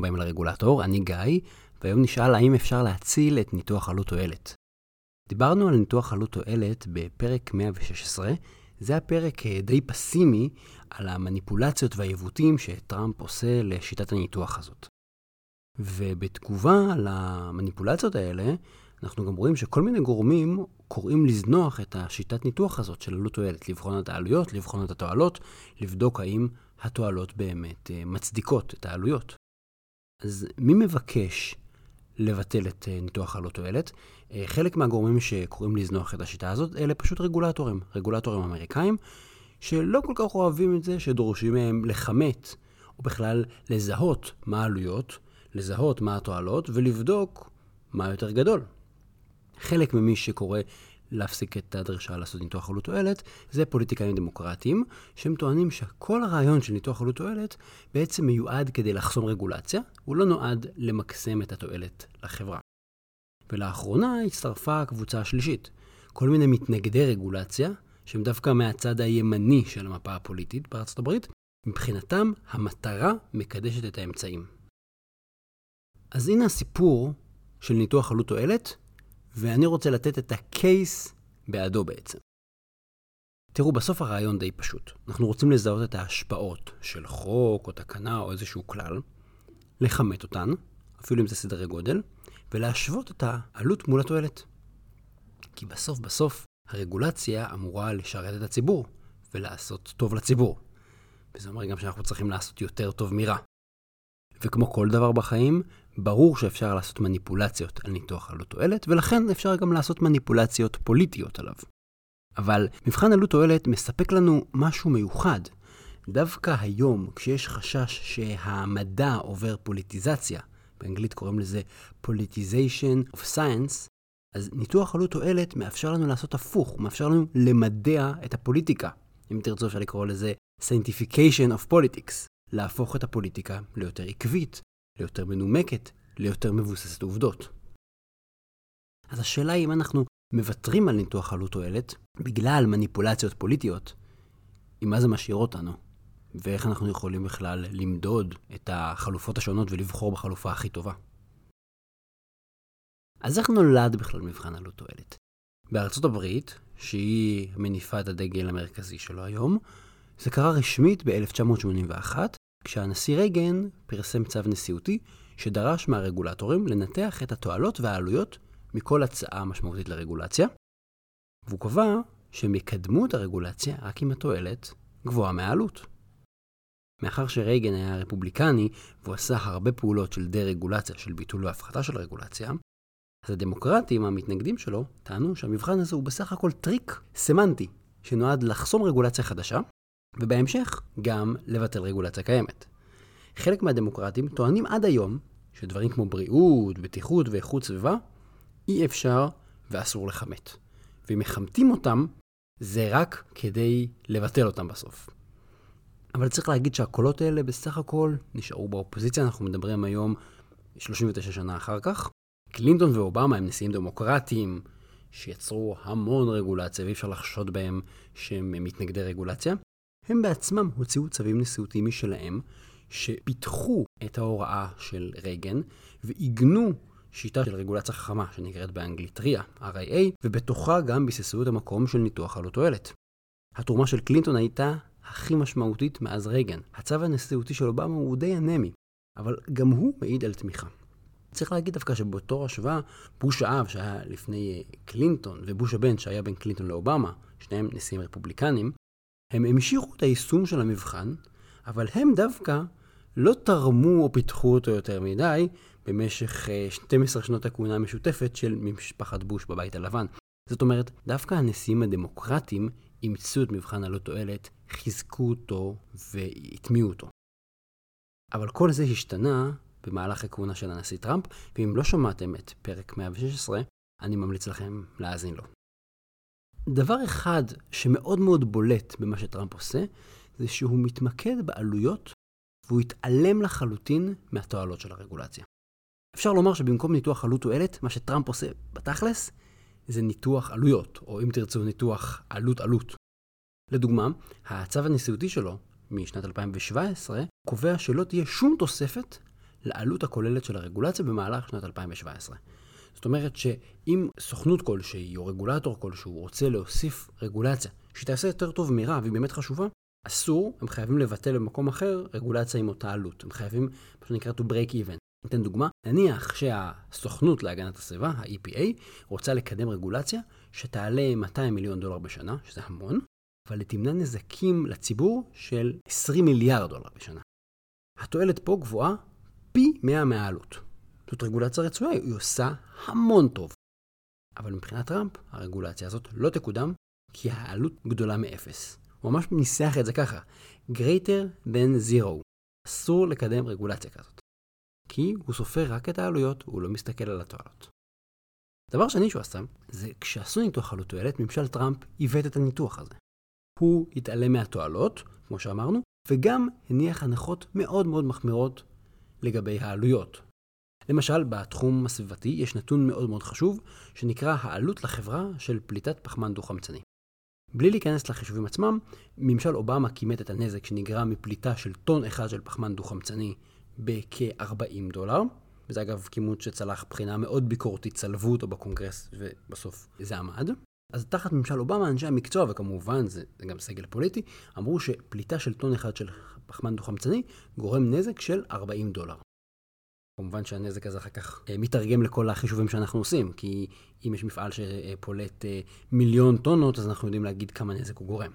הבאים לרגולטור, אני גיא, והיום נשאל האם אפשר להציל את ניתוח עלות תועלת. דיברנו על ניתוח עלות תועלת בפרק 116, זה הפרק אה, די פסימי על המניפולציות והעיוותים שטראמפ עושה לשיטת הניתוח הזאת. ובתגובה למניפולציות האלה, אנחנו גם רואים שכל מיני גורמים קוראים לזנוח את השיטת ניתוח הזאת של עלות תועלת, לבחון את העלויות, לבחון את התועלות, לבדוק האם התועלות באמת אה, מצדיקות את העלויות. אז מי מבקש לבטל את אה, ניתוח עלות תועלת? אה, חלק מהגורמים שקוראים לזנוח את השיטה הזאת, אלה פשוט רגולטורים, רגולטורים אמריקאים, שלא כל כך אוהבים את זה, שדורשים מהם לכמת, או בכלל לזהות מה העלויות, לזהות מה התועלות, ולבדוק מה יותר גדול. חלק ממי שקורא להפסיק את הדרישה לעשות ניתוח עלות תועלת, זה פוליטיקאים דמוקרטיים, שהם טוענים שכל הרעיון של ניתוח עלות תועלת בעצם מיועד כדי לחסום רגולציה, הוא לא נועד למקסם את התועלת לחברה. ולאחרונה הצטרפה הקבוצה השלישית, כל מיני מתנגדי רגולציה, שהם דווקא מהצד הימני של המפה הפוליטית בארצות הברית, מבחינתם המטרה מקדשת את האמצעים. אז הנה הסיפור של ניתוח עלות תועלת, ואני רוצה לתת את הקייס בעדו בעצם. תראו, בסוף הרעיון די פשוט. אנחנו רוצים לזהות את ההשפעות של חוק או תקנה או איזשהו כלל, לכמת אותן, אפילו אם זה סדרי גודל, ולהשוות את העלות מול התועלת. כי בסוף בסוף הרגולציה אמורה לשרת את הציבור ולעשות טוב לציבור. וזה אומר גם שאנחנו צריכים לעשות יותר טוב מרע. וכמו כל דבר בחיים, ברור שאפשר לעשות מניפולציות על ניתוח עלות תועלת, ולכן אפשר גם לעשות מניפולציות פוליטיות עליו. אבל מבחן עלות תועלת מספק לנו משהו מיוחד. דווקא היום, כשיש חשש שהמדע עובר פוליטיזציה, באנגלית קוראים לזה Politicization of Science, אז ניתוח עלות תועלת מאפשר לנו לעשות הפוך, הוא מאפשר לנו למדע את הפוליטיקה. אם תרצו אפשר לקרוא לזה Scientification of Politics, להפוך את הפוליטיקה ליותר עקבית, ליותר מנומקת, ליותר מבוססת עובדות. אז השאלה היא אם אנחנו מוותרים על ניתוח עלות תועלת בגלל מניפולציות פוליטיות, עם מה זה משאיר אותנו, ואיך אנחנו יכולים בכלל למדוד את החלופות השונות ולבחור בחלופה הכי טובה. אז איך נולד בכלל מבחן עלות תועלת? בארצות הברית, שהיא מניפה את הדגל המרכזי שלו היום, זה קרה רשמית ב-1981, כשהנשיא רייגן פרסם צו נשיאותי שדרש מהרגולטורים לנתח את התועלות והעלויות מכל הצעה משמעותית לרגולציה, והוא קבע שהם יקדמו את הרגולציה רק אם התועלת גבוהה מהעלות. מאחר שרייגן היה רפובליקני והוא עשה הרבה פעולות של דה-רגולציה, של ביטול והפחתה של רגולציה, אז הדמוקרטים, המתנגדים שלו, טענו שהמבחן הזה הוא בסך הכל טריק סמנטי, שנועד לחסום רגולציה חדשה, ובהמשך גם לבטל רגולציה קיימת. חלק מהדמוקרטים טוענים עד היום שדברים כמו בריאות, בטיחות ואיכות סביבה אי אפשר ואסור לכמת. ואם מכמתים אותם, זה רק כדי לבטל אותם בסוף. אבל צריך להגיד שהקולות האלה בסך הכל נשארו באופוזיציה, אנחנו מדברים היום 39 שנה אחר כך. קלינטון ואובמה הם נשיאים דמוקרטיים שיצרו המון רגולציה ואי אפשר לחשוד בהם שהם מתנגדי רגולציה. הם בעצמם הוציאו צווים נשיאותיים משלהם, שפיתחו את ההוראה של רייגן ועיגנו שיטה של רגולציה חכמה שנקראת באנגלית RIA, RIA, ובתוכה גם ביססו את המקום של ניתוח עלות תועלת. התרומה של קלינטון הייתה הכי משמעותית מאז רייגן. הצו הנשיאותי של אובמה הוא די אנמי, אבל גם הוא מעיד על תמיכה. צריך להגיד דווקא שבאותו השוואה, בוש האב שהיה לפני אה, קלינטון ובוש הבן שהיה בין קלינטון לאובמה, שניהם נשיאים רפובליקנים, הם המשיכו את היישום של המבחן, אבל הם דווקא לא תרמו או פיתחו אותו יותר מדי במשך 12 אה, שנות הכהונה המשותפת של משפחת בוש בבית הלבן. זאת אומרת, דווקא הנשיאים הדמוקרטים אימצו את מבחן הלא תועלת, חיזקו אותו והטמיעו אותו. אבל כל זה השתנה במהלך הכהונה של הנשיא טראמפ, ואם לא שמעתם את פרק 116, אני ממליץ לכם להאזין לו. דבר אחד שמאוד מאוד בולט במה שטראמפ עושה, זה שהוא מתמקד בעלויות והוא התעלם לחלוטין מהתועלות של הרגולציה. אפשר לומר שבמקום ניתוח עלות תועלת, מה שטראמפ עושה בתכלס, זה ניתוח עלויות, או אם תרצו ניתוח עלות-עלות. לדוגמה, הצו הנשיאותי שלו, משנת 2017, קובע שלא תהיה שום תוספת לעלות הכוללת של הרגולציה במהלך שנת 2017. זאת אומרת שאם סוכנות כלשהי או רגולטור כלשהו רוצה להוסיף רגולציה שתעשה יותר טוב מרע והיא באמת חשובה, אסור, הם חייבים לבטל במקום אחר רגולציה עם אותה עלות. הם חייבים, מה שנקרא to break even. ניתן דוגמה, נניח שהסוכנות להגנת הסביבה, ה-EPA, רוצה לקדם רגולציה שתעלה 200 מיליון דולר בשנה, שזה המון, אבל תמנע נזקים לציבור של 20 מיליארד דולר בשנה. התועלת פה גבוהה פי 100 מהעלות. זאת רגולציה רצויה, היא עושה המון טוב. אבל מבחינת טראמפ, הרגולציה הזאת לא תקודם, כי העלות גדולה מאפס. הוא ממש ניסח את זה ככה, greater than zero. אסור לקדם רגולציה כזאת. כי הוא סופר רק את העלויות, הוא לא מסתכל על התועלות. דבר שני שהוא עשה, זה כשעשו ניתוח עלות תועלת, ממשל טראמפ עיוות את הניתוח הזה. הוא התעלם מהתועלות, כמו שאמרנו, וגם הניח הנחות מאוד מאוד מחמירות לגבי העלויות. למשל, בתחום הסביבתי יש נתון מאוד מאוד חשוב, שנקרא העלות לחברה של פליטת פחמן דו-חמצני. בלי להיכנס לחישובים עצמם, ממשל אובמה כימת את הנזק שנגרם מפליטה של טון אחד של פחמן דו-חמצני בכ-40 דולר, וזה אגב כימות שצלח בחינה מאוד ביקורתית, צלבו אותו בקונגרס ובסוף זה עמד. אז תחת ממשל אובמה, אנשי המקצוע, וכמובן זה, זה גם סגל פוליטי, אמרו שפליטה של טון אחד של פחמן דו-חמצני גורם נזק של 40 דולר. כמובן שהנזק הזה אחר כך אה, מתרגם לכל החישובים שאנחנו עושים, כי אם יש מפעל שפולט אה, מיליון טונות, אז אנחנו יודעים להגיד כמה נזק הוא גורם.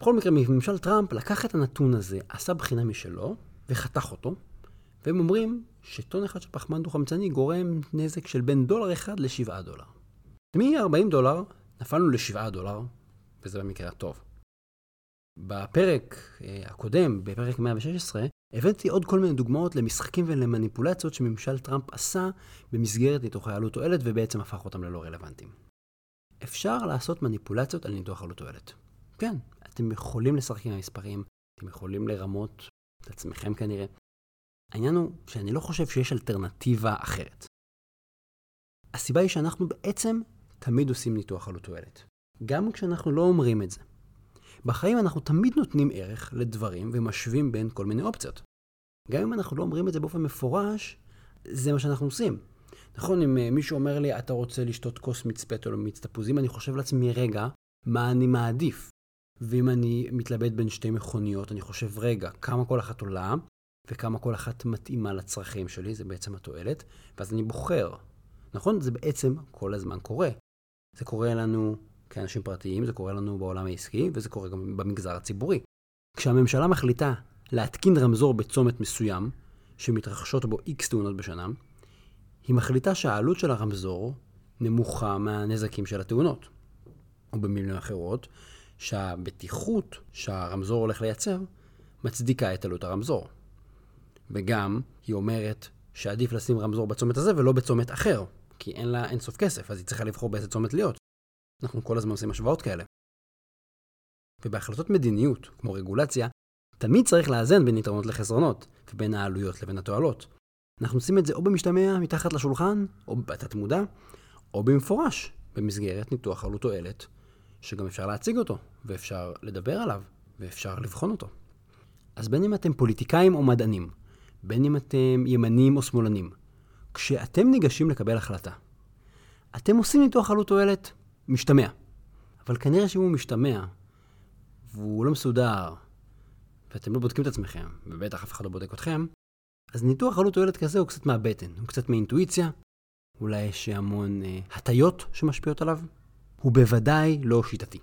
בכל מקרה, ממשל טראמפ לקח את הנתון הזה, עשה בחינה משלו, וחתך אותו, והם אומרים שטון אחד של פחמן דו-חמצני גורם נזק של בין דולר אחד לשבעה דולר. מ-40 דולר נפלנו ל-7 דולר, וזה במקרה הטוב. בפרק אה, הקודם, בפרק 116, הבאתי עוד כל מיני דוגמאות למשחקים ולמניפולציות שממשל טראמפ עשה במסגרת ניתוחי עלות תועלת ובעצם הפך אותם ללא רלוונטיים. אפשר לעשות מניפולציות על ניתוח עלות תועלת. כן, אתם יכולים לשחק עם המספרים, אתם יכולים לרמות את עצמכם כנראה. העניין הוא שאני לא חושב שיש אלטרנטיבה אחרת. הסיבה היא שאנחנו בעצם תמיד עושים ניתוח עלות תועלת. גם כשאנחנו לא אומרים את זה. בחיים אנחנו תמיד נותנים ערך לדברים ומשווים בין כל מיני אופציות. גם אם אנחנו לא אומרים את זה באופן מפורש, זה מה שאנחנו עושים. נכון, אם אה, מישהו אומר לי, אתה רוצה לשתות כוס מיץ פטל או מיץ תפוזים, אני חושב לעצמי, רגע, מה אני מעדיף? ואם אני מתלבט בין שתי מכוניות, אני חושב, רגע, כמה כל אחת עולה, וכמה כל אחת מתאימה לצרכים שלי, זה בעצם התועלת, ואז אני בוחר. נכון? זה בעצם כל הזמן קורה. זה קורה לנו כאנשים פרטיים, זה קורה לנו בעולם העסקי, וזה קורה גם במגזר הציבורי. כשהממשלה מחליטה להתקין רמזור בצומת מסוים, שמתרחשות בו איקס תאונות בשנה, היא מחליטה שהעלות של הרמזור נמוכה מהנזקים של התאונות. או במילים אחרות, שהבטיחות שהרמזור הולך לייצר מצדיקה את עלות הרמזור. וגם היא אומרת שעדיף לשים רמזור בצומת הזה ולא בצומת אחר, כי אין לה אינסוף כסף, אז היא צריכה לבחור באיזה צומת להיות. אנחנו כל הזמן עושים השוואות כאלה. ובהחלטות מדיניות, כמו רגולציה, תמיד צריך לאזן בין יתרונות לחסרונות, ובין העלויות לבין התועלות. אנחנו עושים את זה או במשתמע מתחת לשולחן, או בתת מודע, או במפורש, במסגרת ניתוח עלות תועלת, שגם אפשר להציג אותו, ואפשר לדבר עליו, ואפשר לבחון אותו. אז בין אם אתם פוליטיקאים או מדענים, בין אם אתם ימנים או שמאלנים, כשאתם ניגשים לקבל החלטה, אתם עושים ניתוח עלות תועלת משתמע. אבל כנראה שאם הוא משתמע, והוא לא מסודר, ואתם לא בודקים את עצמכם, ובטח אף אחד לא בודק אתכם, אז ניתוח עלות תועלת כזה הוא קצת מהבטן, הוא קצת מאינטואיציה, אולי יש המון אה, הטיות שמשפיעות עליו, הוא בוודאי לא שיטתי.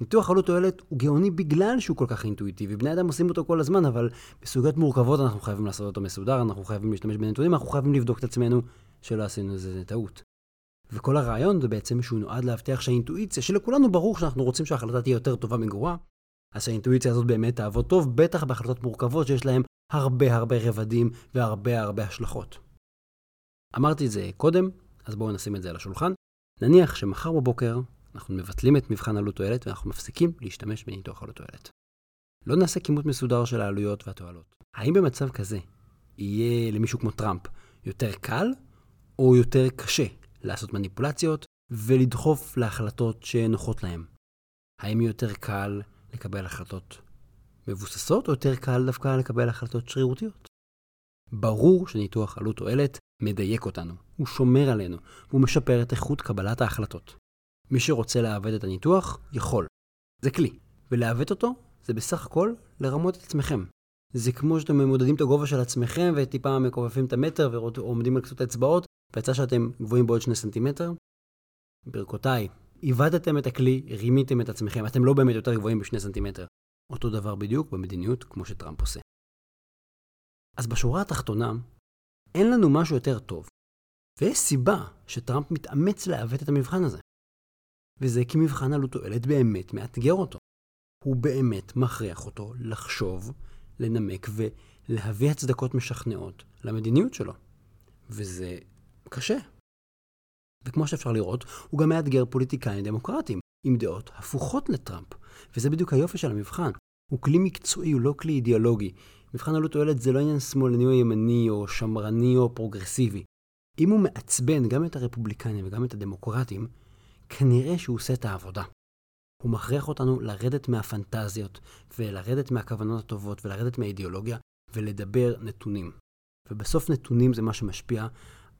ניתוח עלות תועלת הוא גאוני בגלל שהוא כל כך אינטואיטיבי. בני אדם עושים אותו כל הזמן, אבל בסוגיות מורכבות אנחנו חייבים לעשות אותו מסודר, אנחנו חייבים להשתמש בנתונים, אנחנו חייבים לבדוק את עצמנו שלא עשינו איזה טעות. וכל הרעיון זה בעצם שהוא נועד להבטיח שהאינטואיציה, שלכולנו ברור שאנחנו רוצים שההחלטה תהיה יותר טובה מגרועה, אז שהאינטואיציה הזאת באמת תעבוד טוב, בטח בהחלטות מורכבות שיש להן הרבה הרבה רבדים והרבה הרבה השלכות. אמרתי את זה קודם, אז בואו נשים את זה על השולחן. נניח שמחר בבוקר אנחנו מבטלים את מבחן עלות תועלת ואנחנו מפסיקים להשתמש בניתוח עלות תועלת. לא נעשה כימות מסודר של העלויות והתועלות. האם במצב כזה יהיה למישהו כמו טראמפ יותר קל או יותר קשה לעשות מניפולציות ולדחוף להחלטות שנוחות להם? האם יותר קל לקבל החלטות מבוססות או יותר קל דווקא לקבל החלטות שרירותיות? ברור שניתוח עלות תועלת מדייק אותנו, הוא שומר עלינו, והוא משפר את איכות קבלת ההחלטות. מי שרוצה לעוות את הניתוח, יכול. זה כלי, ולעוות אותו זה בסך הכל לרמות את עצמכם. זה כמו שאתם מודדים את הגובה של עצמכם וטיפה מכופפים את המטר ועומדים על קצות האצבעות, ויצא שאתם גבוהים בעוד שני סנטימטר. ברכותיי, עיוותתם את הכלי, רימיתם את עצמכם, אתם לא באמת יותר גבוהים בשני סנטימטר. אותו דבר בדיוק במדיניות כמו שטראמפ עושה. אז בשורה התחתונה, אין לנו משהו יותר טוב. ויש סיבה שטראמפ מתאמץ לעוות את המבחן הזה. וזה כי מבחן עלות תועלת באמת מאתגר אותו. הוא באמת מכריח אותו לחשוב, לנמק ולהביא הצדקות משכנעות למדיניות שלו. וזה קשה. וכמו שאפשר לראות, הוא גם מאתגר פוליטיקאים דמוקרטיים עם דעות הפוכות לטראמפ. וזה בדיוק היופי של המבחן. הוא כלי מקצועי, הוא לא כלי אידיאולוגי. מבחן עלות תועלת זה לא עניין שמאלני או ימני או שמרני או פרוגרסיבי. אם הוא מעצבן גם את הרפובליקנים וגם את הדמוקרטים, כנראה שהוא עושה את העבודה. הוא מכריח אותנו לרדת מהפנטזיות, ולרדת מהכוונות הטובות, ולרדת מהאידיאולוגיה, ולדבר נתונים. ובסוף נתונים זה מה שמשפיע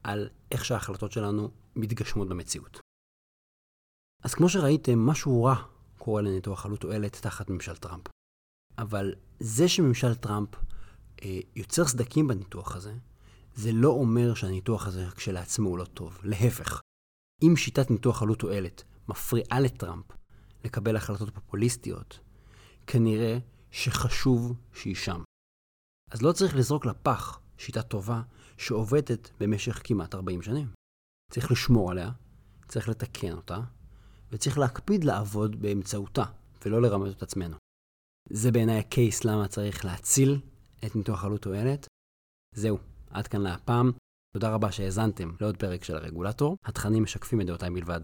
על איך שההחלטות שלנו מתגשמות במציאות. אז כמו שראיתם, משהו רע קורה לניתוח עלות תועלת תחת ממשל טראמפ. אבל זה שממשל טראמפ אה, יוצר סדקים בניתוח הזה, זה לא אומר שהניתוח הזה כשלעצמו הוא לא טוב. להפך, אם שיטת ניתוח עלות תועלת מפריעה לטראמפ לקבל החלטות פופוליסטיות, כנראה שחשוב שהיא שם. אז לא צריך לזרוק לפח שיטה טובה שעובדת במשך כמעט 40 שנים. צריך לשמור עליה, צריך לתקן אותה, וצריך להקפיד לעבוד באמצעותה, ולא לרמות את עצמנו. זה בעיניי הקייס למה צריך להציל את ניתוח עלות תועלת. זהו, עד כאן להפעם. תודה רבה שהאזנתם לעוד פרק של הרגולטור. התכנים משקפים את דעותיי בלבד.